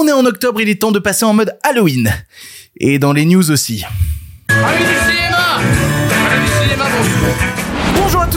On est en octobre, il est temps de passer en mode Halloween. Et dans les news aussi.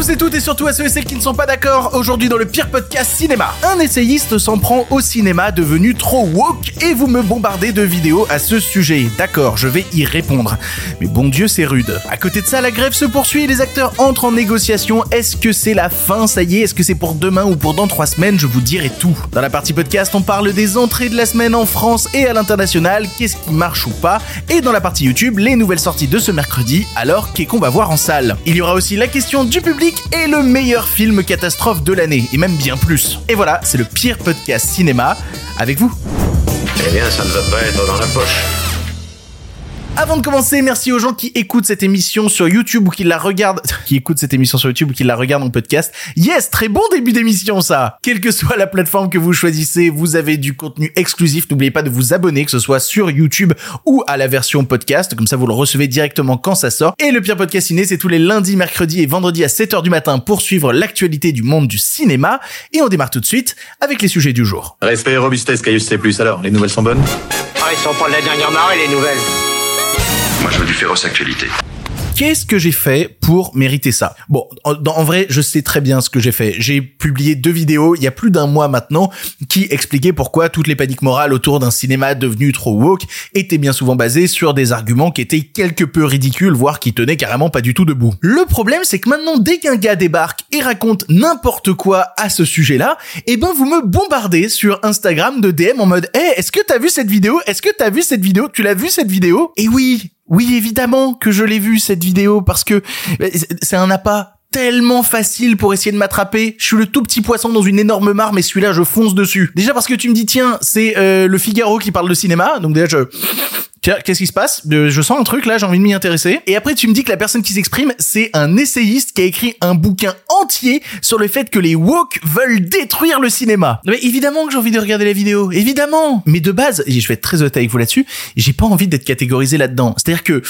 Tous et toutes et surtout à ceux et celles qui ne sont pas d'accord. Aujourd'hui dans le pire podcast cinéma, un essayiste s'en prend au cinéma devenu trop woke et vous me bombardez de vidéos à ce sujet. D'accord, je vais y répondre. Mais bon Dieu, c'est rude. À côté de ça, la grève se poursuit et les acteurs entrent en négociation. Est-ce que c'est la fin? Ça y est Est-ce que c'est pour demain ou pour dans trois semaines? Je vous dirai tout. Dans la partie podcast, on parle des entrées de la semaine en France et à l'international. Qu'est-ce qui marche ou pas? Et dans la partie YouTube, les nouvelles sorties de ce mercredi. Alors, qu'est-ce qu'on va voir en salle? Il y aura aussi la question du public et le meilleur film catastrophe de l'année, et même bien plus. Et voilà, c'est le pire podcast cinéma avec vous. Eh bien, ça ne va pas être dans la poche. Avant de commencer, merci aux gens qui écoutent cette émission sur YouTube ou qui la regardent, qui écoutent cette émission sur YouTube ou qui la regardent en podcast. Yes, très bon début d'émission ça. Quelle que soit la plateforme que vous choisissez, vous avez du contenu exclusif. N'oubliez pas de vous abonner, que ce soit sur YouTube ou à la version podcast. Comme ça, vous le recevez directement quand ça sort. Et le pire podcast ciné, c'est tous les lundis, mercredis et vendredis à 7h du matin pour suivre l'actualité du monde du cinéma. Et on démarre tout de suite avec les sujets du jour. Respect et robustesse, Caius C+. Alors, les nouvelles sont bonnes? Ah, ils sont pas de la dernière marée, les nouvelles. Moi, je veux du féroce actualité. Qu'est-ce que j'ai fait pour mériter ça? Bon, en, vrai, je sais très bien ce que j'ai fait. J'ai publié deux vidéos il y a plus d'un mois maintenant qui expliquaient pourquoi toutes les paniques morales autour d'un cinéma devenu trop woke étaient bien souvent basées sur des arguments qui étaient quelque peu ridicules, voire qui tenaient carrément pas du tout debout. Le problème, c'est que maintenant, dès qu'un gars débarque et raconte n'importe quoi à ce sujet-là, eh ben vous me bombardez sur Instagram de DM en mode "Eh, est-ce que t'as vu cette vidéo? Est-ce que t'as vu cette vidéo? Tu l'as vu cette vidéo? Et oui, oui, évidemment que je l'ai vu cette vidéo parce que euh, c'est un appât tellement facile pour essayer de m'attraper. Je suis le tout petit poisson dans une énorme mare, mais celui-là, je fonce dessus. Déjà parce que tu me dis, tiens, c'est euh, le Figaro qui parle de cinéma, donc déjà je... Tiens, qu'est-ce qui se passe? Euh, Je sens un truc là, j'ai envie de m'y intéresser. Et après, tu me dis que la personne qui s'exprime, c'est un essayiste qui a écrit un bouquin entier sur le fait que les woke veulent détruire le cinéma. Mais évidemment que j'ai envie de regarder la vidéo, évidemment. Mais de base, et je vais être très honnête avec vous là-dessus, j'ai pas envie d'être catégorisé là-dedans. C'est-à-dire que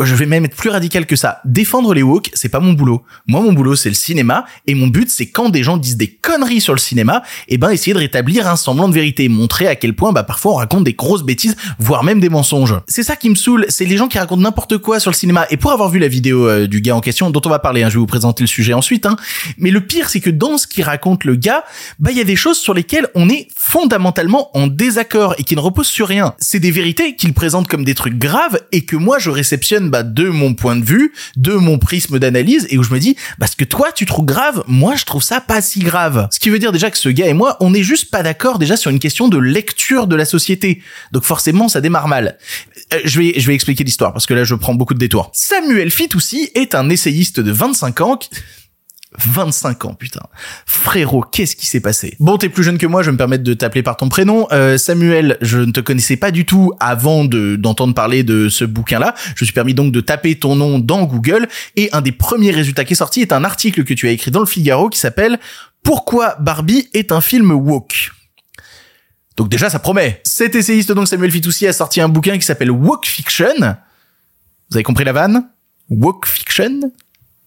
je vais même être plus radical que ça. Défendre les woke, c'est pas mon boulot. Moi, mon boulot, c'est le cinéma, et mon but, c'est quand des gens disent des conneries sur le cinéma, et ben essayer de rétablir un semblant de vérité, montrer à quel point, bah parfois on raconte des grosses bêtises, voire même des mensonges. C'est ça qui me saoule, c'est les gens qui racontent n'importe quoi sur le cinéma. Et pour avoir vu la vidéo euh, du gars en question, dont on va parler, hein, je vais vous présenter le sujet ensuite. Hein, mais le pire, c'est que dans ce qu'il raconte le gars, bah il y a des choses sur lesquelles on est fondamentalement en désaccord et qui ne reposent sur rien. C'est des vérités qu'il présente comme des trucs graves et que moi je réceptionne bah, de mon point de vue, de mon prisme d'analyse et où je me dis parce que toi tu trouves grave, moi je trouve ça pas si grave. Ce qui veut dire déjà que ce gars et moi, on n'est juste pas d'accord déjà sur une question de lecture de la société. Donc forcément ça démarre mal. Euh, je vais je vais expliquer l'histoire parce que là je prends beaucoup de détours. Samuel Fitoussi est un essayiste de 25 ans qui- 25 ans, putain. Frérot, qu'est-ce qui s'est passé? Bon, t'es plus jeune que moi, je vais me permettre de t'appeler par ton prénom. Euh, Samuel, je ne te connaissais pas du tout avant de d'entendre parler de ce bouquin-là. Je me suis permis donc de taper ton nom dans Google et un des premiers résultats qui est sorti est un article que tu as écrit dans le Figaro qui s'appelle Pourquoi Barbie est un film woke? Donc déjà, ça promet. Cet essayiste, donc Samuel Fitoussi, a sorti un bouquin qui s'appelle Woke Fiction. Vous avez compris la vanne? Woke Fiction?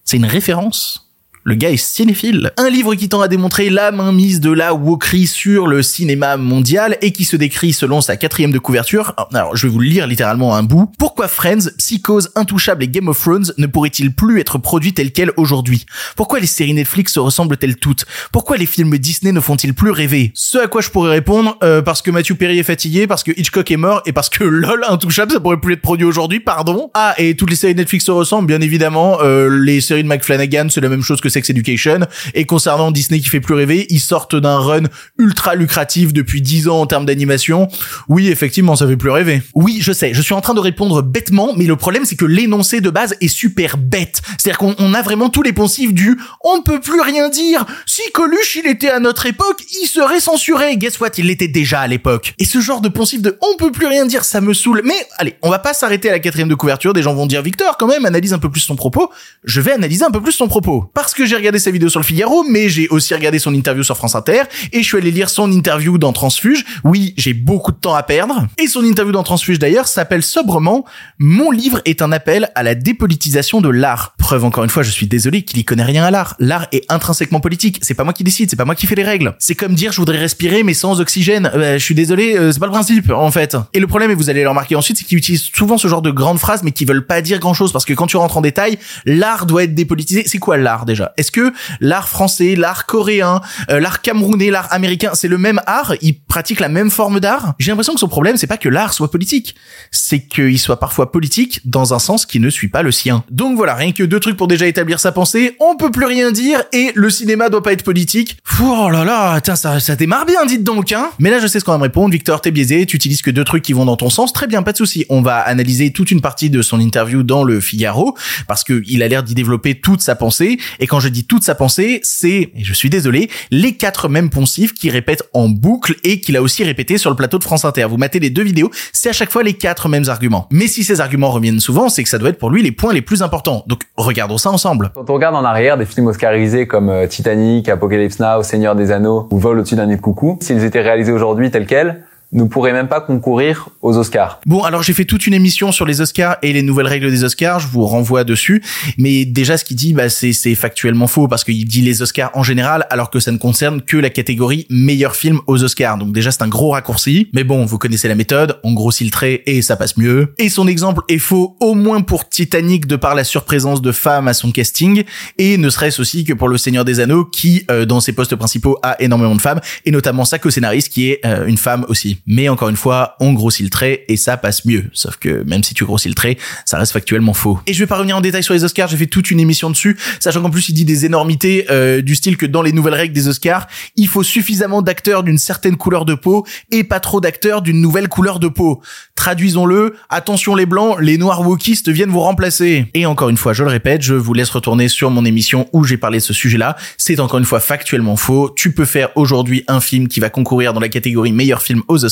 C'est une référence? Le gars est cinéphile. Un livre qui tend à démontrer la mainmise de la wokerie sur le cinéma mondial et qui se décrit selon sa quatrième de couverture. Alors, je vais vous le lire littéralement un bout. Pourquoi Friends, Psychose, Intouchable et Game of Thrones ne pourraient-ils plus être produits tels quels aujourd'hui? Pourquoi les séries Netflix se ressemblent-elles toutes? Pourquoi les films Disney ne font-ils plus rêver? Ce à quoi je pourrais répondre, euh, parce que Matthew Perry est fatigué, parce que Hitchcock est mort et parce que lol, Intouchable, ça pourrait plus être produit aujourd'hui, pardon. Ah, et toutes les séries Netflix se ressemblent, bien évidemment. Euh, les séries de Mike Flanagan, c'est la même chose que Sex Education. Et concernant Disney qui fait plus rêver, ils sortent d'un run ultra lucratif depuis 10 ans en termes d'animation. Oui, effectivement, ça fait plus rêver. Oui, je sais, je suis en train de répondre bêtement, mais le problème c'est que l'énoncé de base est super bête. C'est-à-dire qu'on on a vraiment tous les poncifs du on ne peut plus rien dire. Si Coluche il était à notre époque, il serait censuré. Guess what, il l'était déjà à l'époque. Et ce genre de poncif de on peut plus rien dire, ça me saoule. Mais allez, on va pas s'arrêter à la quatrième de couverture. Des gens vont dire Victor, quand même, analyse un peu plus son propos. Je vais analyser un peu plus son propos. Parce que que j'ai regardé sa vidéo sur le Figaro, mais j'ai aussi regardé son interview sur France Inter, et je suis allé lire son interview dans Transfuge. Oui, j'ai beaucoup de temps à perdre. Et son interview dans Transfuge d'ailleurs s'appelle sobrement Mon livre est un appel à la dépolitisation de l'art. Preuve encore une fois, je suis désolé qu'il y connaît rien à l'art. L'art est intrinsèquement politique. C'est pas moi qui décide, c'est pas moi qui fais les règles. C'est comme dire je voudrais respirer mais sans oxygène. Euh, je suis désolé, euh, c'est pas le principe en fait. Et le problème, et vous allez le remarquer ensuite, c'est qu'ils utilisent souvent ce genre de grandes phrases mais qui veulent pas dire grand chose parce que quand tu rentres en détail, l'art doit être dépolitisé. C'est quoi l'art déjà? Est-ce que l'art français, l'art coréen, euh, l'art camerounais, l'art américain, c'est le même art? Ils pratiquent la même forme d'art? J'ai l'impression que son problème, c'est pas que l'art soit politique, c'est qu'il soit parfois politique dans un sens qui ne suit pas le sien. Donc voilà, rien que deux trucs pour déjà établir sa pensée. On peut plus rien dire et le cinéma doit pas être politique. Fou, oh là là, tiens, ça, ça démarre bien, dites donc, hein. Mais là, je sais ce qu'on va me répondre. Victor, t'es biaisé, tu utilises que deux trucs qui vont dans ton sens. Très bien, pas de souci. On va analyser toute une partie de son interview dans le Figaro parce que il a l'air d'y développer toute sa pensée. Et quand je dis toute sa pensée, c'est, et je suis désolé, les quatre mêmes poncifs qui répètent en boucle et qu'il a aussi répété sur le plateau de France Inter. Vous matez les deux vidéos, c'est à chaque fois les quatre mêmes arguments. Mais si ces arguments reviennent souvent, c'est que ça doit être pour lui les points les plus importants. Donc regardons ça ensemble. Quand on regarde en arrière des films oscarisés comme euh, Titanic, Apocalypse Now, Seigneur des Anneaux ou Vol au-dessus d'un nid de coucou, s'ils étaient réalisés aujourd'hui tels quels, ne pourraient même pas concourir aux Oscars. Bon, alors j'ai fait toute une émission sur les Oscars et les nouvelles règles des Oscars, je vous renvoie dessus. Mais déjà, ce qu'il dit, bah, c'est, c'est factuellement faux parce qu'il dit les Oscars en général, alors que ça ne concerne que la catégorie meilleur film aux Oscars. Donc déjà, c'est un gros raccourci. Mais bon, vous connaissez la méthode, on grossit le trait et ça passe mieux. Et son exemple est faux au moins pour Titanic de par la surprésence de femmes à son casting et ne serait-ce aussi que pour Le Seigneur des Anneaux qui, euh, dans ses postes principaux, a énormément de femmes et notamment sa co-scénariste qui est euh, une femme aussi. Mais encore une fois, on grossit le trait et ça passe mieux. Sauf que même si tu grossis le trait, ça reste factuellement faux. Et je vais pas revenir en détail sur les Oscars, j'ai fait toute une émission dessus, sachant qu'en plus il dit des énormités euh, du style que dans les nouvelles règles des Oscars, il faut suffisamment d'acteurs d'une certaine couleur de peau et pas trop d'acteurs d'une nouvelle couleur de peau. Traduisons-le, attention les blancs, les noirs wokistes viennent vous remplacer. Et encore une fois, je le répète, je vous laisse retourner sur mon émission où j'ai parlé de ce sujet-là. C'est encore une fois factuellement faux. Tu peux faire aujourd'hui un film qui va concourir dans la catégorie meilleur film aux Oscars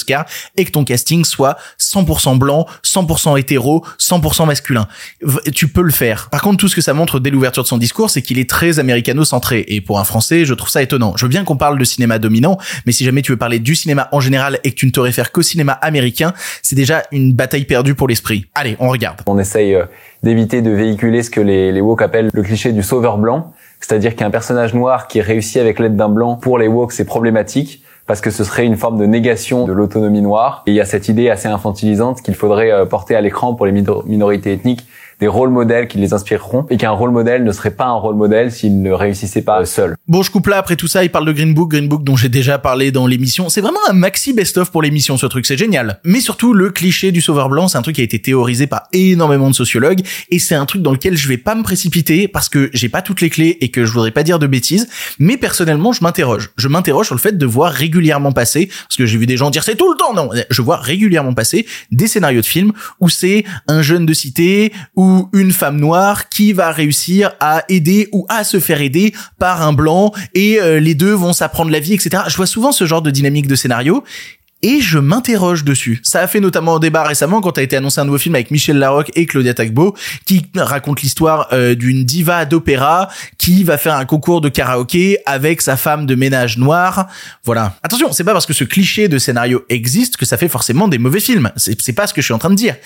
et que ton casting soit 100% blanc, 100% hétéro, 100% masculin. Tu peux le faire. Par contre, tout ce que ça montre dès l'ouverture de son discours, c'est qu'il est très américano-centré. Et pour un Français, je trouve ça étonnant. Je veux bien qu'on parle de cinéma dominant, mais si jamais tu veux parler du cinéma en général et que tu ne te réfères qu'au cinéma américain, c'est déjà une bataille perdue pour l'esprit. Allez, on regarde. On essaye euh, d'éviter de véhiculer ce que les, les woke appellent le cliché du sauveur blanc, c'est-à-dire qu'un personnage noir qui réussit avec l'aide d'un blanc, pour les woke, c'est problématique parce que ce serait une forme de négation de l'autonomie noire. Et il y a cette idée assez infantilisante qu'il faudrait euh, porter à l'écran pour les minor- minorités ethniques des rôles modèles qui les inspireront et qu'un rôle modèle ne serait pas un rôle modèle s'il ne réussissait pas seul. Bon, je coupe là, après tout ça, il parle de Green Book, Green Book dont j'ai déjà parlé dans l'émission. C'est vraiment un maxi best-of pour l'émission, ce truc, c'est génial. Mais surtout, le cliché du sauveur blanc, c'est un truc qui a été théorisé par énormément de sociologues, et c'est un truc dans lequel je vais pas me précipiter, parce que j'ai pas toutes les clés et que je voudrais pas dire de bêtises, mais personnellement, je m'interroge. Je m'interroge sur le fait de voir régulièrement passer, parce que j'ai vu des gens dire c'est tout le temps, non, je vois régulièrement passer des scénarios de films où c'est un jeune de cité ou une femme noire qui va réussir à aider ou à se faire aider par un blanc et euh, les deux vont s'apprendre la vie, etc. Je vois souvent ce genre de dynamique de scénario et je m'interroge dessus. Ça a fait notamment un débat récemment quand a été annoncé un nouveau film avec Michel Larocque et Claudia Tagbo qui raconte l'histoire euh, d'une diva d'opéra qui va faire un concours de karaoké avec sa femme de ménage noire. Voilà. Attention, c'est pas parce que ce cliché de scénario existe que ça fait forcément des mauvais films. C'est pas ce que je suis en train de dire.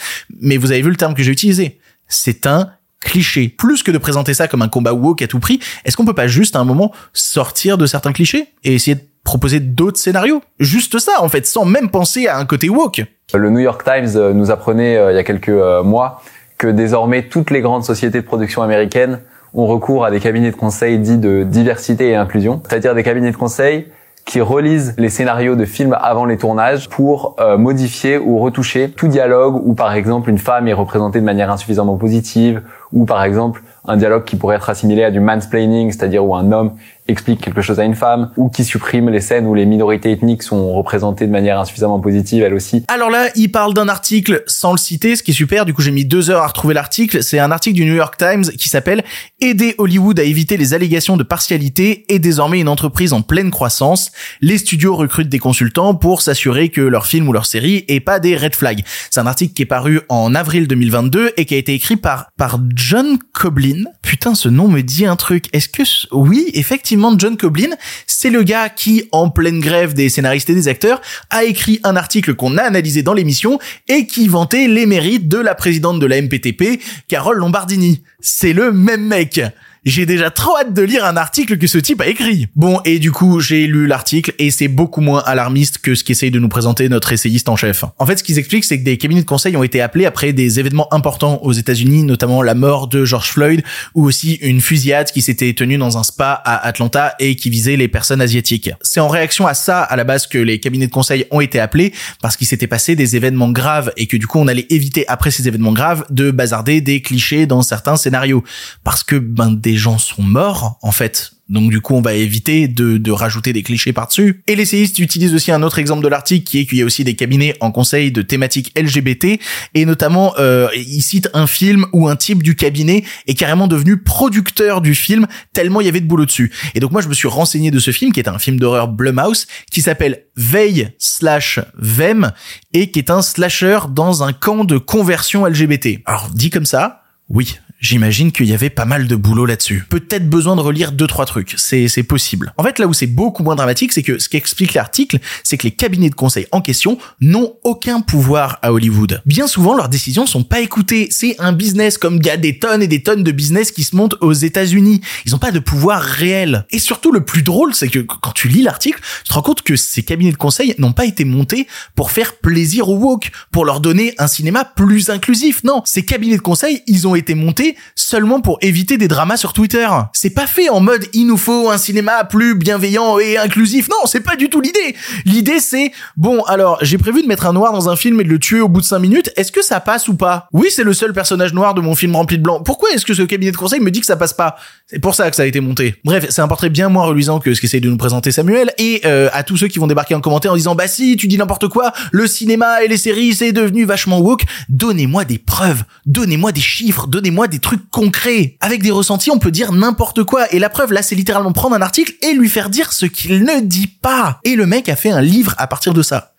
Mais vous avez vu le terme que j'ai utilisé. C'est un cliché. Plus que de présenter ça comme un combat woke à tout prix, est-ce qu'on peut pas juste à un moment sortir de certains clichés et essayer de proposer d'autres scénarios? Juste ça, en fait, sans même penser à un côté woke. Le New York Times euh, nous apprenait euh, il y a quelques euh, mois que désormais toutes les grandes sociétés de production américaines ont recours à des cabinets de conseil dits de diversité et inclusion, c'est-à-dire des cabinets de conseil qui relisent les scénarios de films avant les tournages pour euh, modifier ou retoucher tout dialogue où par exemple une femme est représentée de manière insuffisamment positive ou par exemple un dialogue qui pourrait être assimilé à du mansplaining, c'est-à-dire où un homme explique quelque chose à une femme, ou qui supprime les scènes où les minorités ethniques sont représentées de manière insuffisamment positive, elles aussi. Alors là, il parle d'un article sans le citer, ce qui est super. Du coup, j'ai mis deux heures à retrouver l'article. C'est un article du New York Times qui s'appelle Aider Hollywood à éviter les allégations de partialité est désormais une entreprise en pleine croissance. Les studios recrutent des consultants pour s'assurer que leur film ou leur série est pas des red flags. C'est un article qui est paru en avril 2022 et qui a été écrit par, par John Coblin. Putain, ce nom me dit un truc. Est-ce que oui, effectivement, John Coblin, c'est le gars qui, en pleine grève des scénaristes et des acteurs, a écrit un article qu'on a analysé dans l'émission et qui vantait les mérites de la présidente de la MPTP, Carole Lombardini. C'est le même mec. J'ai déjà trop hâte de lire un article que ce type a écrit. Bon, et du coup, j'ai lu l'article et c'est beaucoup moins alarmiste que ce qu'essaye de nous présenter notre essayiste en chef. En fait, ce qu'ils expliquent, c'est que des cabinets de conseil ont été appelés après des événements importants aux États-Unis, notamment la mort de George Floyd ou aussi une fusillade qui s'était tenue dans un spa à Atlanta et qui visait les personnes asiatiques. C'est en réaction à ça, à la base, que les cabinets de conseil ont été appelés parce qu'il s'était passé des événements graves et que du coup, on allait éviter après ces événements graves de bazarder des clichés dans certains scénarios. Parce que, ben, des gens sont morts, en fait. Donc du coup, on va éviter de, de rajouter des clichés par-dessus. Et l'essayiste utilise aussi un autre exemple de l'article qui est qu'il y a aussi des cabinets en conseil de thématiques LGBT et notamment euh, il cite un film où un type du cabinet est carrément devenu producteur du film tellement il y avait de boulot dessus. Et donc moi je me suis renseigné de ce film qui est un film d'horreur Blumhouse qui s'appelle Veille slash Vem et qui est un slasher dans un camp de conversion LGBT. Alors dit comme ça, oui, J'imagine qu'il y avait pas mal de boulot là-dessus. Peut-être besoin de relire deux trois trucs, c'est c'est possible. En fait, là où c'est beaucoup moins dramatique, c'est que ce qu'explique l'article, c'est que les cabinets de conseil en question n'ont aucun pouvoir à Hollywood. Bien souvent, leurs décisions sont pas écoutées. C'est un business comme il y a des tonnes et des tonnes de business qui se montent aux États-Unis. Ils ont pas de pouvoir réel. Et surtout, le plus drôle, c'est que quand tu lis l'article, tu te rends compte que ces cabinets de conseil n'ont pas été montés pour faire plaisir aux woke, pour leur donner un cinéma plus inclusif. Non, ces cabinets de conseil, ils ont été montés seulement pour éviter des dramas sur Twitter. C'est pas fait en mode il nous faut un cinéma plus bienveillant et inclusif. Non, c'est pas du tout l'idée. L'idée c'est bon, alors j'ai prévu de mettre un noir dans un film et de le tuer au bout de 5 minutes. Est-ce que ça passe ou pas? Oui, c'est le seul personnage noir de mon film rempli de blanc. Pourquoi est-ce que ce cabinet de conseil me dit que ça passe pas? C'est pour ça que ça a été monté. Bref, c'est un portrait bien moins reluisant que ce qu'essaye de nous présenter Samuel et euh, à tous ceux qui vont débarquer en commentaire en disant bah si, tu dis n'importe quoi, le cinéma et les séries c'est devenu vachement woke. Donnez-moi des preuves, donnez-moi des chiffres, donnez-moi des trucs concrets. Avec des ressentis, on peut dire n'importe quoi. Et la preuve, là, c'est littéralement prendre un article et lui faire dire ce qu'il ne dit pas. Et le mec a fait un livre à partir de ça.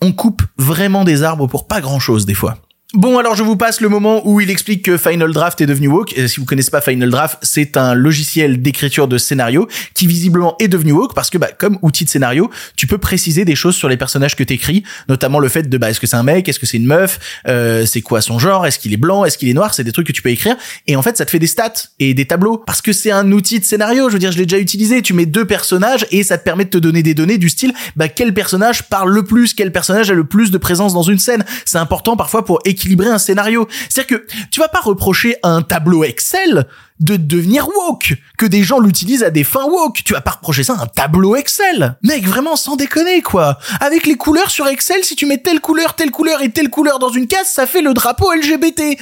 On coupe vraiment des arbres pour pas grand chose, des fois. Bon, alors je vous passe le moment où il explique que Final Draft est devenu woke. Et si vous connaissez pas Final Draft, c'est un logiciel d'écriture de scénario qui visiblement est devenu woke parce que, bah, comme outil de scénario, tu peux préciser des choses sur les personnages que t'écris, notamment le fait de, bah, est-ce que c'est un mec, est-ce que c'est une meuf, euh, c'est quoi son genre, est-ce qu'il est blanc, est-ce qu'il est noir, c'est des trucs que tu peux écrire. Et en fait, ça te fait des stats et des tableaux parce que c'est un outil de scénario. Je veux dire, je l'ai déjà utilisé. Tu mets deux personnages et ça te permet de te donner des données du style, bah, quel personnage parle le plus, quel personnage a le plus de présence dans une scène. C'est important parfois pour équilibrer un scénario. C'est-à-dire que tu vas pas reprocher à un tableau Excel de devenir woke, que des gens l'utilisent à des fins woke. Tu vas pas reprocher ça à un tableau Excel. Mec, vraiment sans déconner quoi. Avec les couleurs sur Excel, si tu mets telle couleur, telle couleur et telle couleur dans une case, ça fait le drapeau LGBT.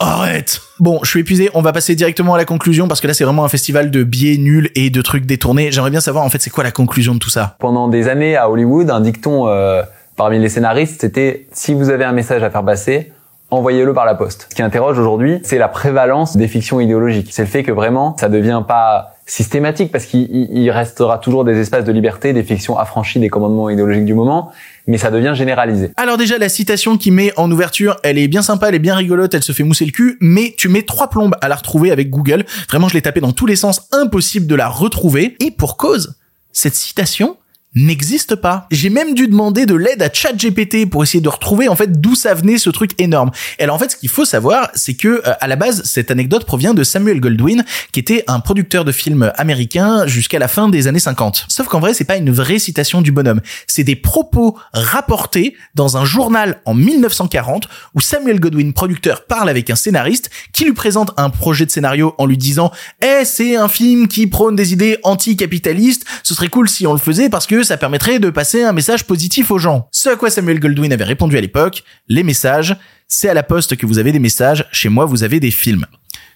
Arrête Bon, je suis épuisé, on va passer directement à la conclusion parce que là c'est vraiment un festival de biais nuls et de trucs détournés. J'aimerais bien savoir en fait c'est quoi la conclusion de tout ça? Pendant des années à Hollywood, un dicton euh, parmi les scénaristes, c'était si vous avez un message à faire passer, envoyez-le par la poste. Ce qui interroge aujourd'hui, c'est la prévalence des fictions idéologiques. C'est le fait que vraiment, ça devient pas systématique parce qu'il il restera toujours des espaces de liberté, des fictions affranchies des commandements idéologiques du moment, mais ça devient généralisé. Alors déjà la citation qui met en ouverture, elle est bien sympa, elle est bien rigolote, elle se fait mousser le cul, mais tu mets trois plombes à la retrouver avec Google. Vraiment, je l'ai tapé dans tous les sens, impossible de la retrouver. Et pour cause, cette citation n'existe pas. J'ai même dû demander de l'aide à ChatGPT pour essayer de retrouver en fait d'où ça venait ce truc énorme. Et alors en fait ce qu'il faut savoir c'est que euh, à la base cette anecdote provient de Samuel Goldwyn qui était un producteur de films américain jusqu'à la fin des années 50. Sauf qu'en vrai c'est pas une vraie citation du bonhomme, c'est des propos rapportés dans un journal en 1940 où Samuel Goldwyn producteur parle avec un scénariste qui lui présente un projet de scénario en lui disant "Eh c'est un film qui prône des idées anticapitalistes, ce serait cool si on le faisait parce que ça permettrait de passer un message positif aux gens. Ce à quoi Samuel Goldwyn avait répondu à l'époque, les messages, c'est à la poste que vous avez des messages, chez moi vous avez des films.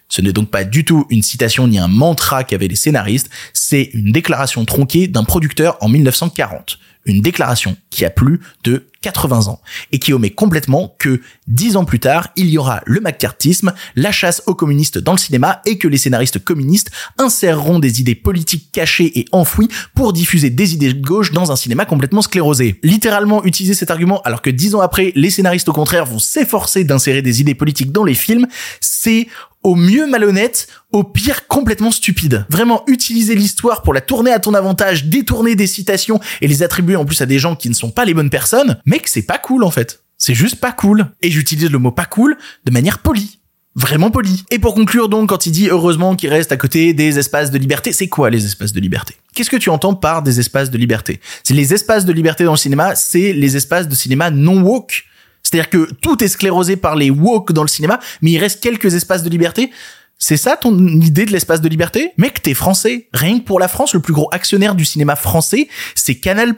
Ce n'est donc pas du tout une citation ni un mantra qu'avaient les scénaristes, c'est une déclaration tronquée d'un producteur en 1940. Une déclaration qui a plus de 80 ans et qui omet complètement que dix ans plus tard, il y aura le macartisme, la chasse aux communistes dans le cinéma et que les scénaristes communistes inséreront des idées politiques cachées et enfouies pour diffuser des idées de gauche dans un cinéma complètement sclérosé. Littéralement utiliser cet argument alors que dix ans après, les scénaristes au contraire vont s'efforcer d'insérer des idées politiques dans les films, c'est au mieux malhonnête, au pire complètement stupide. Vraiment utiliser l'histoire pour la tourner à ton avantage, détourner des citations et les attribuer en plus à des gens qui ne sont pas les bonnes personnes, mec, c'est pas cool en fait. C'est juste pas cool. Et j'utilise le mot pas cool de manière polie. Vraiment polie. Et pour conclure donc, quand il dit heureusement qu'il reste à côté des espaces de liberté, c'est quoi les espaces de liberté? Qu'est-ce que tu entends par des espaces de liberté? C'est les espaces de liberté dans le cinéma, c'est les espaces de cinéma non woke. C'est-à-dire que tout est sclérosé par les woke dans le cinéma, mais il reste quelques espaces de liberté. C'est ça ton idée de l'espace de liberté? Mec, t'es français. Rien que pour la France, le plus gros actionnaire du cinéma français, c'est Canal+,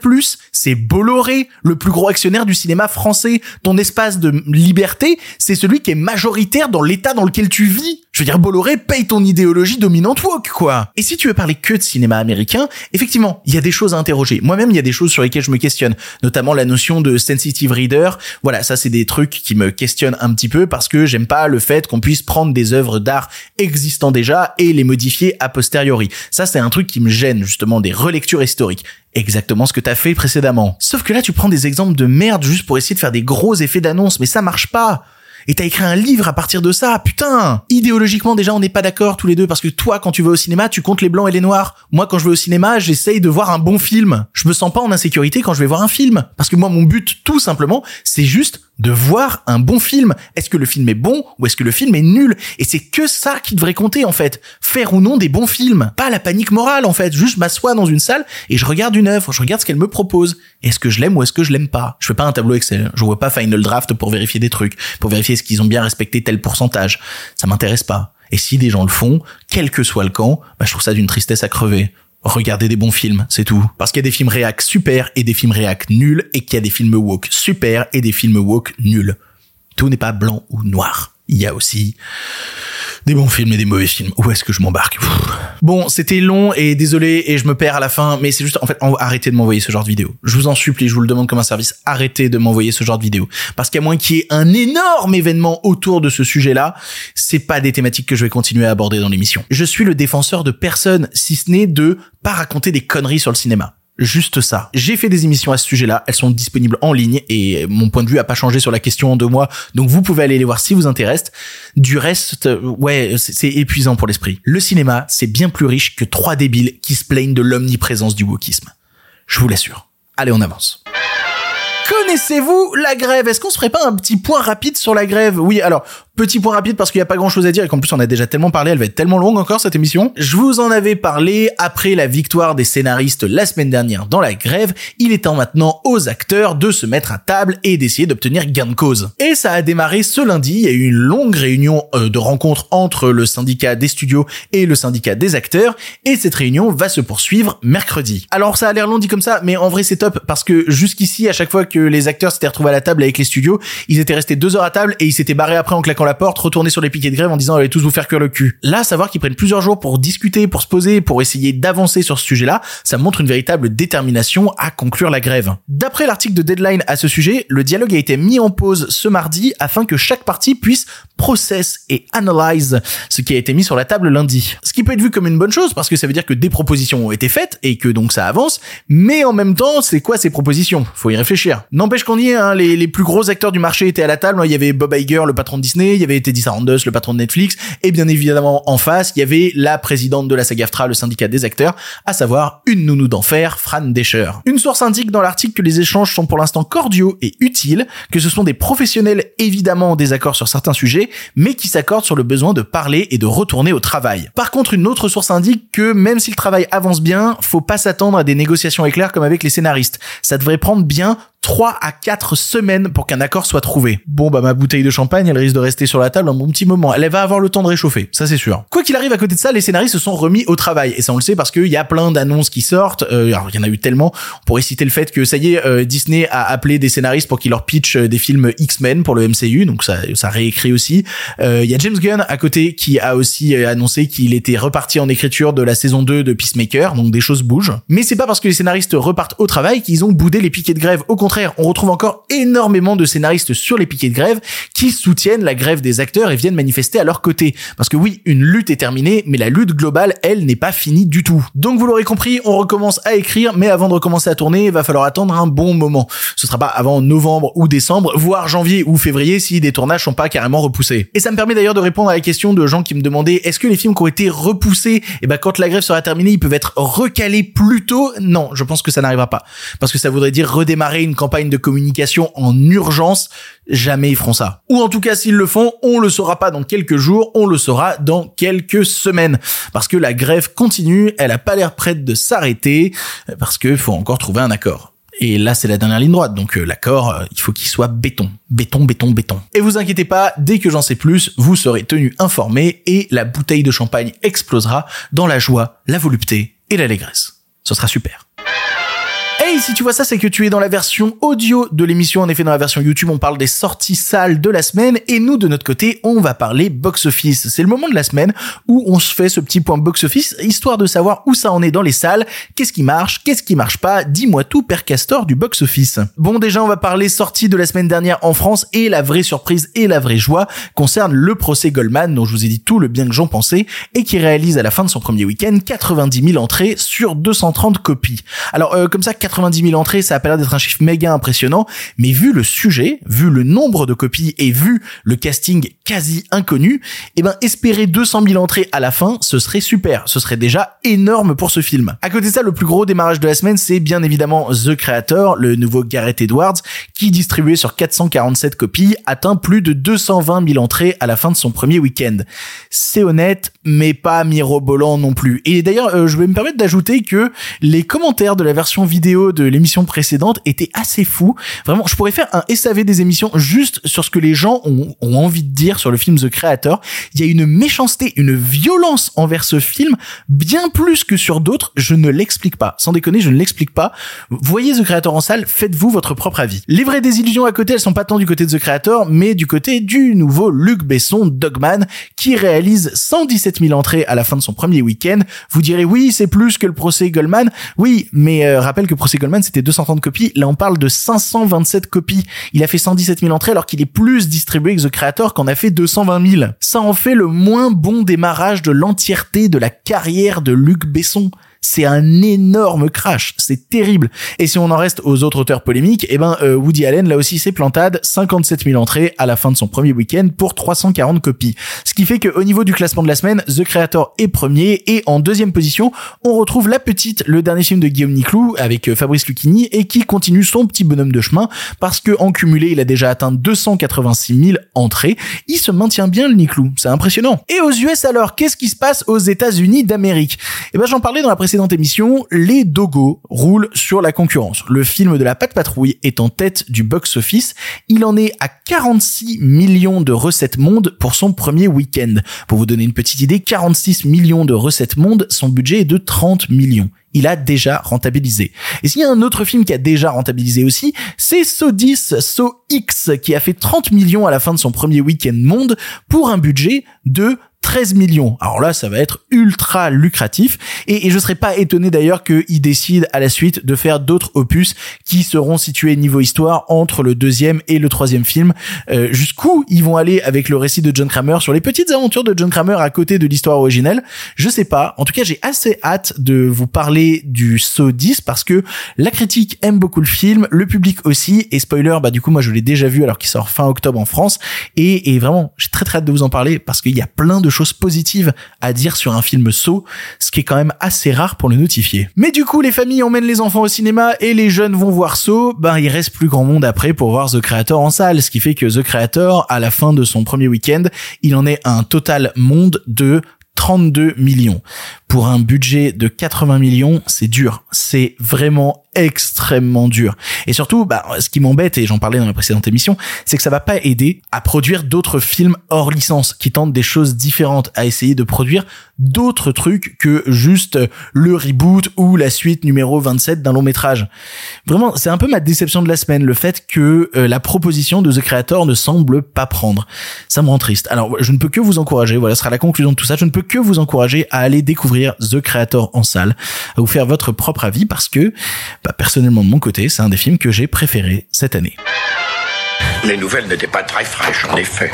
c'est Bolloré, le plus gros actionnaire du cinéma français. Ton espace de liberté, c'est celui qui est majoritaire dans l'état dans lequel tu vis. Je veux dire, Bolloré paye ton idéologie dominante woke, quoi. Et si tu veux parler que de cinéma américain, effectivement, il y a des choses à interroger. Moi-même, il y a des choses sur lesquelles je me questionne, notamment la notion de sensitive reader. Voilà, ça c'est des trucs qui me questionnent un petit peu parce que j'aime pas le fait qu'on puisse prendre des œuvres d'art existant déjà et les modifier a posteriori. Ça, c'est un truc qui me gêne, justement, des relectures historiques. Exactement ce que t'as fait précédemment. Sauf que là, tu prends des exemples de merde juste pour essayer de faire des gros effets d'annonce, mais ça marche pas. Et t'as écrit un livre à partir de ça, putain Idéologiquement, déjà, on n'est pas d'accord tous les deux, parce que toi, quand tu vas au cinéma, tu comptes les blancs et les noirs. Moi, quand je vais au cinéma, j'essaye de voir un bon film. Je me sens pas en insécurité quand je vais voir un film. Parce que moi, mon but, tout simplement, c'est juste de voir un bon film. Est-ce que le film est bon ou est-ce que le film est nul? Et c'est que ça qui devrait compter en fait. Faire ou non des bons films. Pas la panique morale en fait. Juste m'assois dans une salle et je regarde une œuvre, je regarde ce qu'elle me propose. Est-ce que je l'aime ou est-ce que je l'aime pas? Je fais pas un tableau Excel. Je vois pas Final Draft pour vérifier des trucs, pour est-ce qu'ils ont bien respecté tel pourcentage. Ça m'intéresse pas. Et si des gens le font, quel que soit le camp, bah, je trouve ça d'une tristesse à crever regardez des bons films, c'est tout. Parce qu'il y a des films réac super et des films réac nuls et qu'il y a des films woke super et des films woke nuls. Tout n'est pas blanc ou noir. Il y a aussi des bons films et des mauvais films. Où est-ce que je m'embarque? Bon, c'était long et désolé et je me perds à la fin, mais c'est juste en fait arrêtez de m'envoyer ce genre de vidéo. Je vous en supplie, je vous le demande comme un service, arrêtez de m'envoyer ce genre de vidéo parce qu'à moins qu'il y ait un énorme événement autour de ce sujet-là, c'est pas des thématiques que je vais continuer à aborder dans l'émission. Je suis le défenseur de personne si ce n'est de pas raconter des conneries sur le cinéma juste ça. J'ai fait des émissions à ce sujet-là, elles sont disponibles en ligne et mon point de vue a pas changé sur la question en deux mois, donc vous pouvez aller les voir si vous intéresse. Du reste, ouais, c'est épuisant pour l'esprit. Le cinéma, c'est bien plus riche que trois débiles qui se plaignent de l'omniprésence du wokisme. Je vous l'assure. Allez, on avance. Connaissez-vous la grève? Est-ce qu'on se ferait pas un petit point rapide sur la grève? Oui, alors Petit point rapide parce qu'il n'y a pas grand chose à dire et qu'en plus on a déjà tellement parlé, elle va être tellement longue encore cette émission. Je vous en avais parlé après la victoire des scénaristes la semaine dernière dans la grève. Il est temps maintenant aux acteurs de se mettre à table et d'essayer d'obtenir gain de cause. Et ça a démarré ce lundi. Il y a eu une longue réunion euh, de rencontre entre le syndicat des studios et le syndicat des acteurs. Et cette réunion va se poursuivre mercredi. Alors ça a l'air long dit comme ça, mais en vrai c'est top parce que jusqu'ici, à chaque fois que les acteurs s'étaient retrouvés à la table avec les studios, ils étaient restés deux heures à table et ils s'étaient barrés après en claquant la porte, retourner sur les piquets de grève en disant allez tous vous faire cuire le cul. Là, savoir qu'ils prennent plusieurs jours pour discuter, pour se poser, pour essayer d'avancer sur ce sujet-là, ça montre une véritable détermination à conclure la grève. D'après l'article de Deadline à ce sujet, le dialogue a été mis en pause ce mardi afin que chaque partie puisse process et analyse ce qui a été mis sur la table lundi. Ce qui peut être vu comme une bonne chose parce que ça veut dire que des propositions ont été faites et que donc ça avance, mais en même temps, c'est quoi ces propositions? Faut y réfléchir. N'empêche qu'on y est, hein, les, les plus gros acteurs du marché étaient à la table. Il y avait Bob Iger, le patron de Disney, il y avait Teddy Sarandos, le patron de Netflix, et bien évidemment en face, il y avait la présidente de la SAG-AFTRA, le syndicat des acteurs, à savoir une nounou d'enfer, Fran Descher. Une source indique dans l'article que les échanges sont pour l'instant cordiaux et utiles, que ce sont des professionnels évidemment en désaccord sur certains sujets, mais qui s'accordent sur le besoin de parler et de retourner au travail. Par contre, une autre source indique que même si le travail avance bien, faut pas s'attendre à des négociations éclairs comme avec les scénaristes. Ça devrait prendre bien 3 à 4 semaines pour qu'un accord soit trouvé. Bon bah ma bouteille de champagne, elle risque de rester sur la table un bon petit moment. Elle va avoir le temps de réchauffer, ça c'est sûr. Quoi qu'il arrive à côté de ça, les scénaristes se sont remis au travail et ça on le sait parce qu'il y a plein d'annonces qui sortent. Euh, alors il y en a eu tellement. On pourrait citer le fait que ça y est, euh, Disney a appelé des scénaristes pour qu'ils leur pitchent euh, des films X-Men pour le MCU, donc ça ça réécrit aussi. Il y a James Gunn à côté qui a aussi annoncé qu'il était reparti en écriture de la saison 2 de Peacemaker, donc des choses bougent. Mais c'est pas parce que les scénaristes repartent au travail qu'ils ont boudé les piquets de grève. Au contraire on retrouve encore énormément de scénaristes sur les piquets de grève qui soutiennent la grève des acteurs et viennent manifester à leur côté. Parce que oui, une lutte est terminée, mais la lutte globale, elle, n'est pas finie du tout. Donc vous l'aurez compris, on recommence à écrire, mais avant de recommencer à tourner, il va falloir attendre un bon moment. Ce sera pas avant novembre ou décembre, voire janvier ou février si des tournages sont pas carrément repoussés. Et ça me permet d'ailleurs de répondre à la question de gens qui me demandaient est-ce que les films qui ont été repoussés, et eh ben quand la grève sera terminée, ils peuvent être recalés plus tôt? Non, je pense que ça n'arrivera pas. Parce que ça voudrait dire redémarrer une campagne de communication en urgence. Jamais ils feront ça. Ou en tout cas, s'ils le font, on le saura pas dans quelques jours, on le saura dans quelques semaines. Parce que la grève continue, elle a pas l'air prête de s'arrêter, parce qu'il faut encore trouver un accord. Et là, c'est la dernière ligne droite. Donc euh, l'accord, euh, il faut qu'il soit béton. Béton, béton, béton. Et vous inquiétez pas, dès que j'en sais plus, vous serez tenu informé et la bouteille de champagne explosera dans la joie, la volupté et l'allégresse. Ce sera super. Hey, si tu vois ça, c'est que tu es dans la version audio de l'émission. En effet, dans la version YouTube, on parle des sorties salles de la semaine et nous, de notre côté, on va parler box-office. C'est le moment de la semaine où on se fait ce petit point box-office, histoire de savoir où ça en est dans les salles, qu'est-ce qui marche, qu'est-ce qui marche pas? Dis-moi tout, Père Castor, du box-office. Bon, déjà, on va parler sorties de la semaine dernière en France et la vraie surprise et la vraie joie concerne le procès Goldman, dont je vous ai dit tout le bien que j'en pensais et qui réalise à la fin de son premier week-end 90 000 entrées sur 230 copies. Alors, euh, comme ça, 90 000 entrées, ça a pas l'air d'être un chiffre méga impressionnant, mais vu le sujet, vu le nombre de copies et vu le casting quasi inconnu, eh ben espérer 200 000 entrées à la fin, ce serait super. Ce serait déjà énorme pour ce film. À côté de ça, le plus gros démarrage de la semaine, c'est bien évidemment The Creator, le nouveau Gareth Edwards, qui distribué sur 447 copies, atteint plus de 220 000 entrées à la fin de son premier week-end. C'est honnête, mais pas mirobolant non plus. Et d'ailleurs, euh, je vais me permettre d'ajouter que les commentaires de la version vidéo de l'émission précédente étaient assez fous. Vraiment, je pourrais faire un SAV des émissions juste sur ce que les gens ont, ont envie de dire sur le film The Creator. Il y a une méchanceté, une violence envers ce film, bien plus que sur d'autres. Je ne l'explique pas. Sans déconner, je ne l'explique pas. Voyez The Creator en salle, faites-vous votre propre avis. Les vraies désillusions à côté, elles sont pas tant du côté de The Creator, mais du côté du nouveau Luc Besson, Dogman, qui réalise 117 000 entrées à la fin de son premier week-end. Vous direz oui, c'est plus que le procès Goldman. Oui, mais euh, rappelle que procès Goldman c'était 230 copies. Là, on parle de 527 copies. Il a fait 117 000 entrées alors qu'il est plus distribué que The Creator qu'en a fait 220 000. Ça en fait le moins bon démarrage de l'entièreté de la carrière de Luc Besson c'est un énorme crash, c'est terrible. Et si on en reste aux autres auteurs polémiques, eh ben euh, Woody Allen là aussi c'est plantade, 57 000 entrées à la fin de son premier week-end pour 340 copies. Ce qui fait que au niveau du classement de la semaine, The Creator est premier et en deuxième position, on retrouve La Petite, le dernier film de Guillaume Niclou avec euh, Fabrice Lucchini et qui continue son petit bonhomme de chemin parce que en cumulé il a déjà atteint 286 000 entrées. Il se maintient bien le Niclou, c'est impressionnant. Et aux US alors, qu'est-ce qui se passe aux États-Unis d'Amérique? Eh ben j'en parlais dans la précédente émission, les dogos roulent sur la concurrence. Le film de la patte patrouille est en tête du box-office. Il en est à 46 millions de recettes mondes pour son premier week-end. Pour vous donner une petite idée, 46 millions de recettes mondes, son budget est de 30 millions il a déjà rentabilisé. Et s'il y a un autre film qui a déjà rentabilisé aussi, c'est So 10, So X, qui a fait 30 millions à la fin de son premier week-end monde pour un budget de 13 millions. Alors là, ça va être ultra lucratif et, et je serais pas étonné d'ailleurs qu'ils décident à la suite de faire d'autres opus qui seront situés niveau histoire entre le deuxième et le troisième film. Euh, Jusqu'où ils vont aller avec le récit de John Kramer sur les petites aventures de John Kramer à côté de l'histoire originelle? Je sais pas. En tout cas, j'ai assez hâte de vous parler du Saw 10 parce que la critique aime beaucoup le film, le public aussi et spoiler, bah du coup moi je l'ai déjà vu alors qu'il sort fin octobre en France et, et vraiment j'ai très très hâte de vous en parler parce qu'il y a plein de choses positives à dire sur un film saut, ce qui est quand même assez rare pour le notifier. Mais du coup, les familles emmènent les enfants au cinéma et les jeunes vont voir Saw, ben il reste plus grand monde après pour voir The Creator en salle, ce qui fait que The Creator, à la fin de son premier week-end, il en est un total monde de 32 millions. Pour un budget de 80 millions, c'est dur. C'est vraiment extrêmement dur. Et surtout, bah, ce qui m'embête, et j'en parlais dans la précédente émission, c'est que ça va pas aider à produire d'autres films hors licence, qui tentent des choses différentes, à essayer de produire d'autres trucs que juste le reboot ou la suite numéro 27 d'un long métrage. Vraiment, c'est un peu ma déception de la semaine, le fait que euh, la proposition de The Creator ne semble pas prendre. Ça me rend triste. Alors, je ne peux que vous encourager, voilà, ce sera la conclusion de tout ça, je ne peux que vous encourager à aller découvrir The Creator en salle, à vous faire votre propre avis parce que, bah, personnellement de mon côté, c'est un des films que j'ai préféré cette année. Les nouvelles n'étaient pas très fraîches, en effet.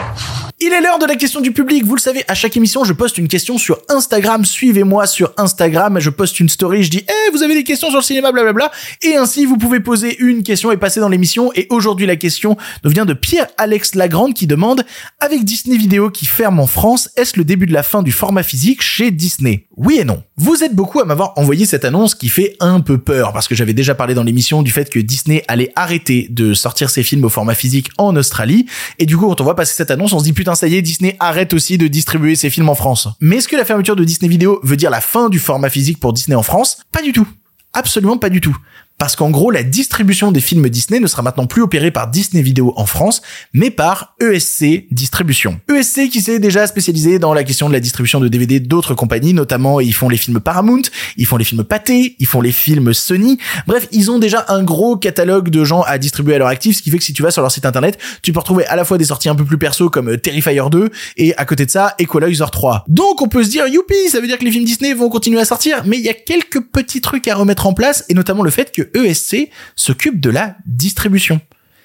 Il est l'heure de la question du public. Vous le savez, à chaque émission, je poste une question sur Instagram. Suivez-moi sur Instagram. Je poste une story. Je dis, eh, vous avez des questions sur le cinéma, blablabla. Et ainsi, vous pouvez poser une question et passer dans l'émission. Et aujourd'hui, la question nous vient de Pierre-Alex Lagrande qui demande, avec Disney Vidéo qui ferme en France, est-ce le début de la fin du format physique chez Disney? Oui et non. Vous êtes beaucoup à m'avoir envoyé cette annonce qui fait un peu peur parce que j'avais déjà parlé dans l'émission du fait que Disney allait arrêter de sortir ses films au format physique en Australie. Et du coup, quand on voit passer cette annonce, on se dit, putain, Disney arrête aussi de distribuer ses films en France. Mais est-ce que la fermeture de Disney Vidéo veut dire la fin du format physique pour Disney en France? Pas du tout. Absolument pas du tout. Parce qu'en gros, la distribution des films Disney ne sera maintenant plus opérée par Disney Video en France, mais par ESC Distribution. ESC qui s'est déjà spécialisé dans la question de la distribution de DVD d'autres compagnies, notamment ils font les films Paramount, ils font les films Pathé, ils font les films Sony. Bref, ils ont déjà un gros catalogue de gens à distribuer à leur actif, ce qui fait que si tu vas sur leur site internet, tu peux retrouver à la fois des sorties un peu plus perso comme euh, Terrifier 2 et à côté de ça, Equalizer 3. Donc on peut se dire, youpi, ça veut dire que les films Disney vont continuer à sortir, mais il y a quelques petits trucs à remettre en place, et notamment le fait que ESC s'occupe de la distribution.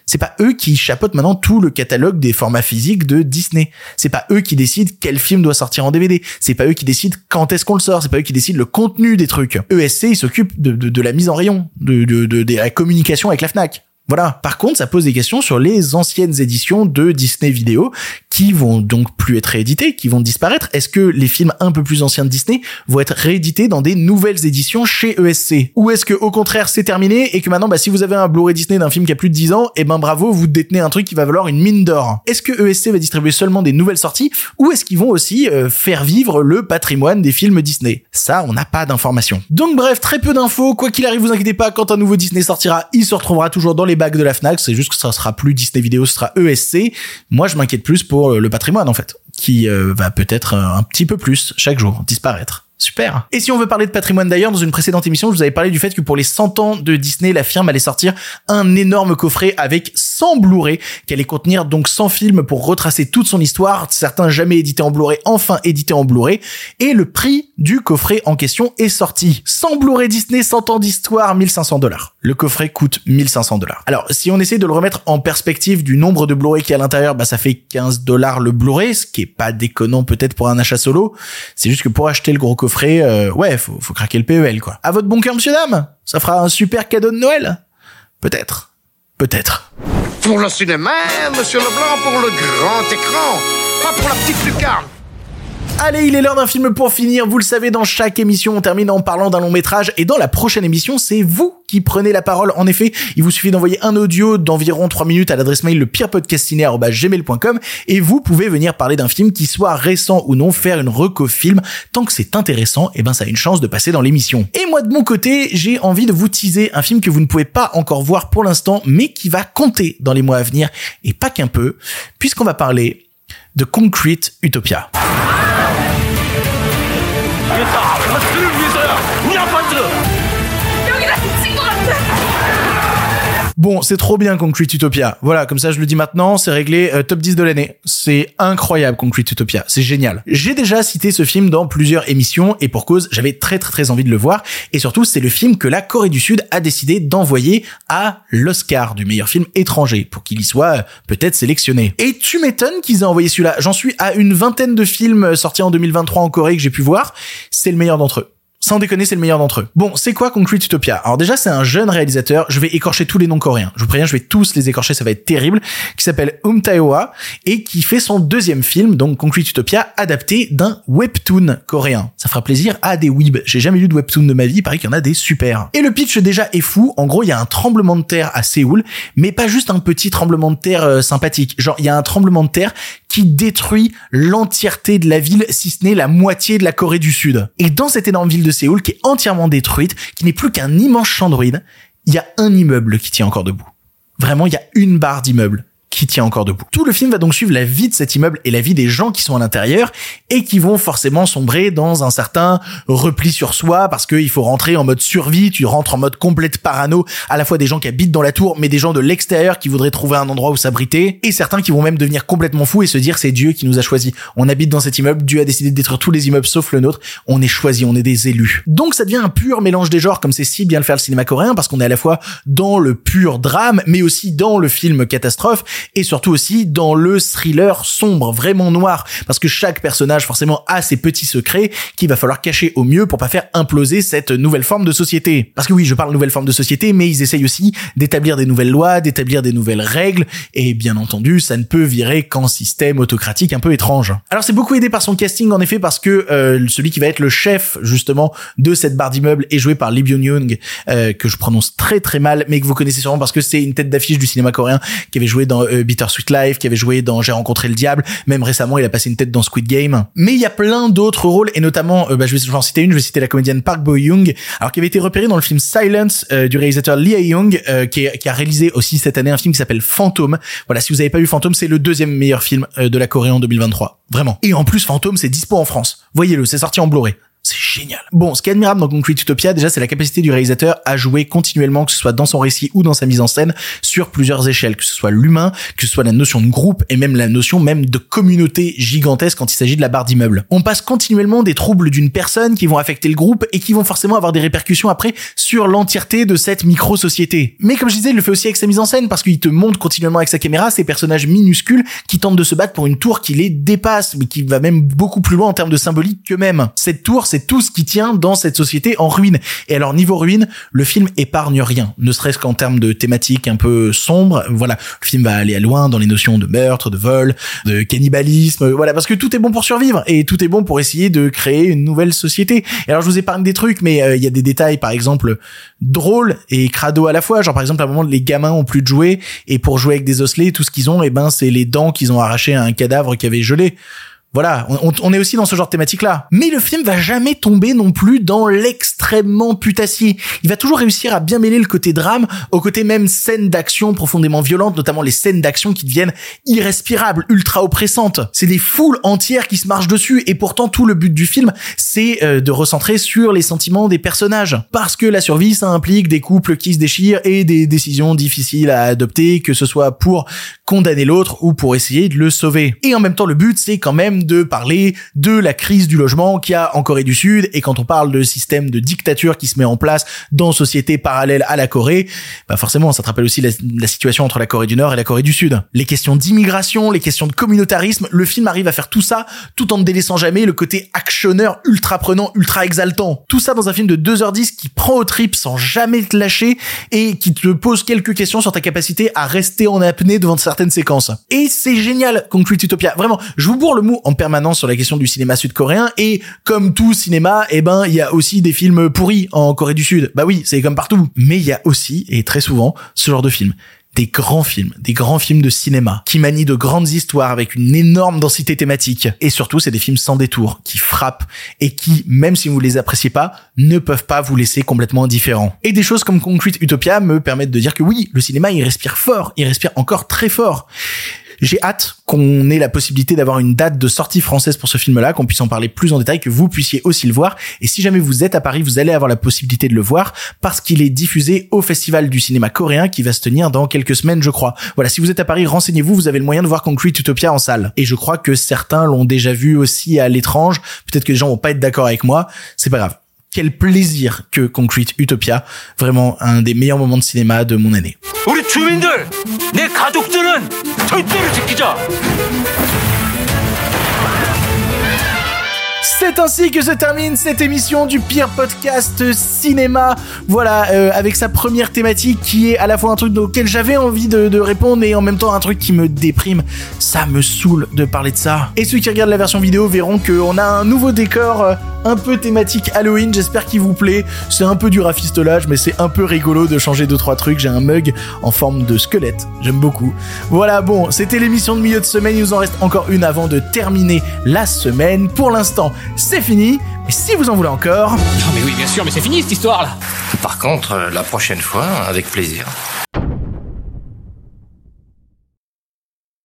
C'est pas eux qui chapeautent maintenant tout le catalogue des formats physiques de Disney. C'est pas eux qui décident quel film doit sortir en DVD. C'est pas eux qui décident quand est-ce qu'on le sort. C'est pas eux qui décident le contenu des trucs. ESC, ils s'occupent de, la mise en rayon, de, de la communication avec la Fnac. Voilà. Par contre, ça pose des questions sur les anciennes éditions de Disney Vidéo qui vont donc plus être rééditées, qui vont disparaître. Est-ce que les films un peu plus anciens de Disney vont être réédités dans des nouvelles éditions chez ESC Ou est-ce que au contraire c'est terminé et que maintenant bah si vous avez un Blu-ray Disney d'un film qui a plus de 10 ans, et ben bravo, vous détenez un truc qui va valoir une mine d'or. Est-ce que ESC va distribuer seulement des nouvelles sorties ou est-ce qu'ils vont aussi euh, faire vivre le patrimoine des films Disney? Ça, on n'a pas d'informations. Donc bref, très peu d'infos, quoi qu'il arrive, vous inquiétez pas, quand un nouveau Disney sortira, il se retrouvera toujours dans les bacs de la Fnac, c'est juste que ça sera plus Disney Vidéo, ce sera ESC. Moi, je m'inquiète plus pour euh, le patrimoine en fait, qui euh, va peut-être euh, un petit peu plus chaque jour disparaître. Super. Et si on veut parler de patrimoine d'ailleurs, dans une précédente émission, je vous avais parlé du fait que pour les 100 ans de Disney, la firme allait sortir un énorme coffret avec 100 Blu-ray, qui allait contenir donc 100 films pour retracer toute son histoire, certains jamais édités en Blu-ray, enfin édités en Blu-ray, et le prix du coffret en question est sorti. 100 Blu-ray Disney, 100 ans d'histoire, 1500 dollars. Le coffret coûte 1500 dollars. Alors, si on essaie de le remettre en perspective du nombre de Blu-ray qui est à l'intérieur, bah ça fait 15 dollars le Blu-ray, ce qui est pas déconnant peut-être pour un achat solo. C'est juste que pour acheter le gros coffret, euh, ouais, faut, faut craquer le PEL, quoi. À votre bon cœur, monsieur dame Ça fera un super cadeau de Noël Peut-être. Peut-être. Pour le cinéma, monsieur Leblanc, pour le grand écran, pas pour la petite lucarne. Allez, il est l'heure d'un film pour finir. Vous le savez, dans chaque émission, on termine en parlant d'un long métrage. Et dans la prochaine émission, c'est vous qui prenez la parole. En effet, il vous suffit d'envoyer un audio d'environ 3 minutes à l'adresse mail lepirepodcastiné.gmail.com et vous pouvez venir parler d'un film qui soit récent ou non, faire une reco film. Tant que c'est intéressant, et ben ça a une chance de passer dans l'émission. Et moi, de mon côté, j'ai envie de vous teaser un film que vous ne pouvez pas encore voir pour l'instant, mais qui va compter dans les mois à venir, et pas qu'un peu, puisqu'on va parler de Concrete Utopia. 이打了와 서, 나 쓰. Bon, c'est trop bien Concrete Utopia. Voilà, comme ça je le dis maintenant, c'est réglé euh, top 10 de l'année. C'est incroyable Concrete Utopia, c'est génial. J'ai déjà cité ce film dans plusieurs émissions et pour cause, j'avais très très très envie de le voir et surtout c'est le film que la Corée du Sud a décidé d'envoyer à l'Oscar du meilleur film étranger pour qu'il y soit euh, peut-être sélectionné. Et tu m'étonnes qu'ils aient envoyé celui-là. J'en suis à une vingtaine de films sortis en 2023 en Corée que j'ai pu voir, c'est le meilleur d'entre eux. Sans déconner, c'est le meilleur d'entre eux. Bon, c'est quoi Concrete Utopia? Alors déjà, c'est un jeune réalisateur. Je vais écorcher tous les noms coréens. Je vous préviens, je vais tous les écorcher, ça va être terrible. Qui s'appelle Um Tae-hwa et qui fait son deuxième film, donc Concrete Utopia, adapté d'un webtoon coréen. Ça fera plaisir à des weebs. J'ai jamais lu de webtoon de ma vie. Il paraît qu'il y en a des super. Et le pitch déjà est fou. En gros, il y a un tremblement de terre à Séoul, mais pas juste un petit tremblement de terre euh, sympathique. Genre, il y a un tremblement de terre qui détruit l'entièreté de la ville, si ce n'est la moitié de la Corée du Sud. Et dans cette énorme ville de Séoul, qui est entièrement détruite, qui n'est plus qu'un immense champ il y a un immeuble qui tient encore debout. Vraiment, il y a une barre d'immeuble qui tient encore debout. Tout le film va donc suivre la vie de cet immeuble et la vie des gens qui sont à l'intérieur et qui vont forcément sombrer dans un certain repli sur soi parce qu'il faut rentrer en mode survie, tu rentres en mode complète parano, à la fois des gens qui habitent dans la tour mais des gens de l'extérieur qui voudraient trouver un endroit où s'abriter et certains qui vont même devenir complètement fous et se dire c'est Dieu qui nous a choisi. On habite dans cet immeuble, Dieu a décidé de détruire tous les immeubles sauf le nôtre, on est choisi, on est des élus. Donc ça devient un pur mélange des genres comme c'est si bien le faire le cinéma coréen parce qu'on est à la fois dans le pur drame mais aussi dans le film catastrophe et surtout aussi dans le thriller sombre, vraiment noir, parce que chaque personnage forcément a ses petits secrets qu'il va falloir cacher au mieux pour pas faire imploser cette nouvelle forme de société. Parce que oui, je parle nouvelle forme de société, mais ils essayent aussi d'établir des nouvelles lois, d'établir des nouvelles règles, et bien entendu, ça ne peut virer qu'en système autocratique un peu étrange. Alors c'est beaucoup aidé par son casting en effet, parce que euh, celui qui va être le chef justement de cette barre d'immeuble est joué par Lee Byung-young, euh, que je prononce très très mal, mais que vous connaissez sûrement parce que c'est une tête d'affiche du cinéma coréen qui avait joué dans euh, Bitter Sweet Life, qui avait joué dans J'ai rencontré le diable, même récemment il a passé une tête dans Squid Game. Mais il y a plein d'autres rôles et notamment, euh, bah, je vais en citer une, je vais citer la comédienne Park Bo Young, alors qui avait été repérée dans le film Silence euh, du réalisateur Lee Hae-young, euh, qui, qui, a réalisé aussi cette année un film qui s'appelle Phantom. Voilà, si vous avez pas vu Phantom, c'est le deuxième meilleur film de la Corée en 2023, vraiment. Et en plus Phantom, c'est dispo en France. Voyez-le, c'est sorti en Blu-ray. C'est génial. Bon, ce qui est admirable dans Concrete Utopia, déjà, c'est la capacité du réalisateur à jouer continuellement, que ce soit dans son récit ou dans sa mise en scène, sur plusieurs échelles, que ce soit l'humain, que ce soit la notion de groupe et même la notion même de communauté gigantesque quand il s'agit de la barre d'immeuble. On passe continuellement des troubles d'une personne qui vont affecter le groupe et qui vont forcément avoir des répercussions après sur l'entièreté de cette micro-société. Mais comme je disais, il le fait aussi avec sa mise en scène parce qu'il te montre continuellement avec sa caméra ces personnages minuscules qui tentent de se battre pour une tour qui les dépasse, mais qui va même beaucoup plus loin en termes de symbolique qu'eux-mêmes. Cette tour, c'est tout ce qui tient dans cette société en ruine. Et alors niveau ruine, le film épargne rien, ne serait-ce qu'en termes de thématiques un peu sombres. Voilà, le film va aller à loin dans les notions de meurtre, de vol, de cannibalisme. Voilà, parce que tout est bon pour survivre et tout est bon pour essayer de créer une nouvelle société. Et alors je vous épargne des trucs, mais euh, il y a des détails, par exemple drôles et crado à la fois. Genre par exemple à un moment les gamins ont plus de jouets et pour jouer avec des osselets, tout ce qu'ils ont, et eh ben c'est les dents qu'ils ont arrachées à un cadavre qui avait gelé. Voilà, on, est aussi dans ce genre de thématique-là. Mais le film va jamais tomber non plus dans l'extrêmement putassier. Il va toujours réussir à bien mêler le côté drame au côté même scènes d'action profondément violentes, notamment les scènes d'action qui deviennent irrespirables, ultra oppressantes. C'est des foules entières qui se marchent dessus et pourtant tout le but du film, c'est euh, de recentrer sur les sentiments des personnages. Parce que la survie, ça implique des couples qui se déchirent et des décisions difficiles à adopter, que ce soit pour condamner l'autre ou pour essayer de le sauver. Et en même temps, le but, c'est quand même de parler de la crise du logement qu'il y a en Corée du Sud. Et quand on parle de système de dictature qui se met en place dans société parallèle à la Corée, bah forcément, ça te rappelle aussi la, situation entre la Corée du Nord et la Corée du Sud. Les questions d'immigration, les questions de communautarisme, le film arrive à faire tout ça tout en ne délaissant jamais le côté actionneur ultra prenant, ultra exaltant. Tout ça dans un film de 2h10 qui prend au trip sans jamais te lâcher et qui te pose quelques questions sur ta capacité à rester en apnée devant certaines séquences. Et c'est génial, Concrete Utopia. Vraiment, je vous bourre le mot en permanence sur la question du cinéma sud-coréen et comme tout cinéma, eh ben il y a aussi des films pourris en Corée du Sud. Bah oui, c'est comme partout. Mais il y a aussi et très souvent ce genre de films des grands films, des grands films de cinéma, qui manient de grandes histoires avec une énorme densité thématique. Et surtout, c'est des films sans détour, qui frappent et qui, même si vous les appréciez pas, ne peuvent pas vous laisser complètement indifférent. Et des choses comme Concrete Utopia me permettent de dire que oui, le cinéma, il respire fort, il respire encore très fort. J'ai hâte qu'on ait la possibilité d'avoir une date de sortie française pour ce film-là, qu'on puisse en parler plus en détail, que vous puissiez aussi le voir. Et si jamais vous êtes à Paris, vous allez avoir la possibilité de le voir parce qu'il est diffusé au Festival du cinéma coréen qui va se tenir dans quelques semaines, je crois. Voilà, si vous êtes à Paris, renseignez-vous, vous avez le moyen de voir Concrete Utopia en salle. Et je crois que certains l'ont déjà vu aussi à l'étrange. Peut-être que les gens vont pas être d'accord avec moi. C'est pas grave quel plaisir que Concrete Utopia, vraiment un des meilleurs moments de cinéma de mon année. C'est ainsi que se termine cette émission du pire podcast cinéma. Voilà, euh, avec sa première thématique qui est à la fois un truc auquel j'avais envie de, répondre et en même temps un truc qui me déprime. Ça me saoule de parler de ça. Et ceux qui regardent la version vidéo verront qu'on a un nouveau décor euh, un peu thématique Halloween. J'espère qu'il vous plaît. C'est un peu du rafistolage, mais c'est un peu rigolo de changer deux trois trucs. J'ai un mug en forme de squelette. J'aime beaucoup. Voilà, bon, c'était l'émission de milieu de semaine. Il nous en reste encore une avant de terminer la semaine. Pour l'instant, c'est fini. Et si vous en voulez encore... Non mais oui, bien sûr, mais c'est fini cette histoire-là. Par contre, euh, la prochaine fois, avec plaisir.